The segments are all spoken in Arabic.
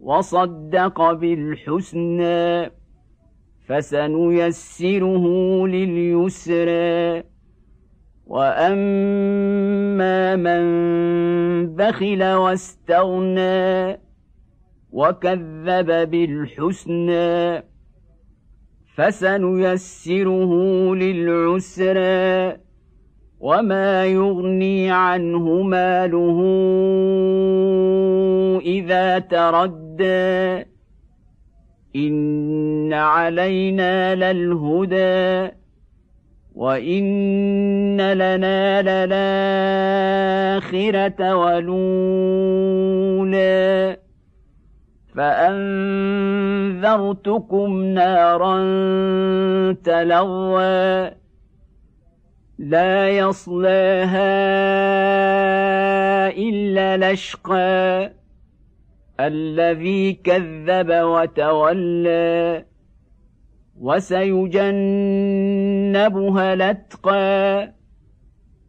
وصدق بالحسنى فسنيسره لليسرى وأما من بخل واستغنى وكذب بالحسنى فسنيسره للعسرى وما يغني عنه ماله إذا تردى إن علينا للهدى وإن لنا للآخرة ولولا فأنذرتكم نارا تلظى لا يصلاها إلا لشقى الذي كذب وتولى وسيجنبها الأتقى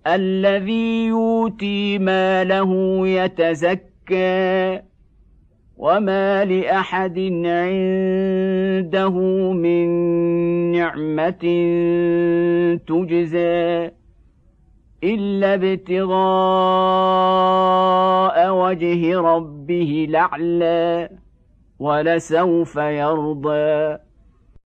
الذي يؤتي ماله يتزكى وما لأحد عنده من نعمة تجزى إلا ابتغاء وجه ربه الاعلى ولسوف يرضى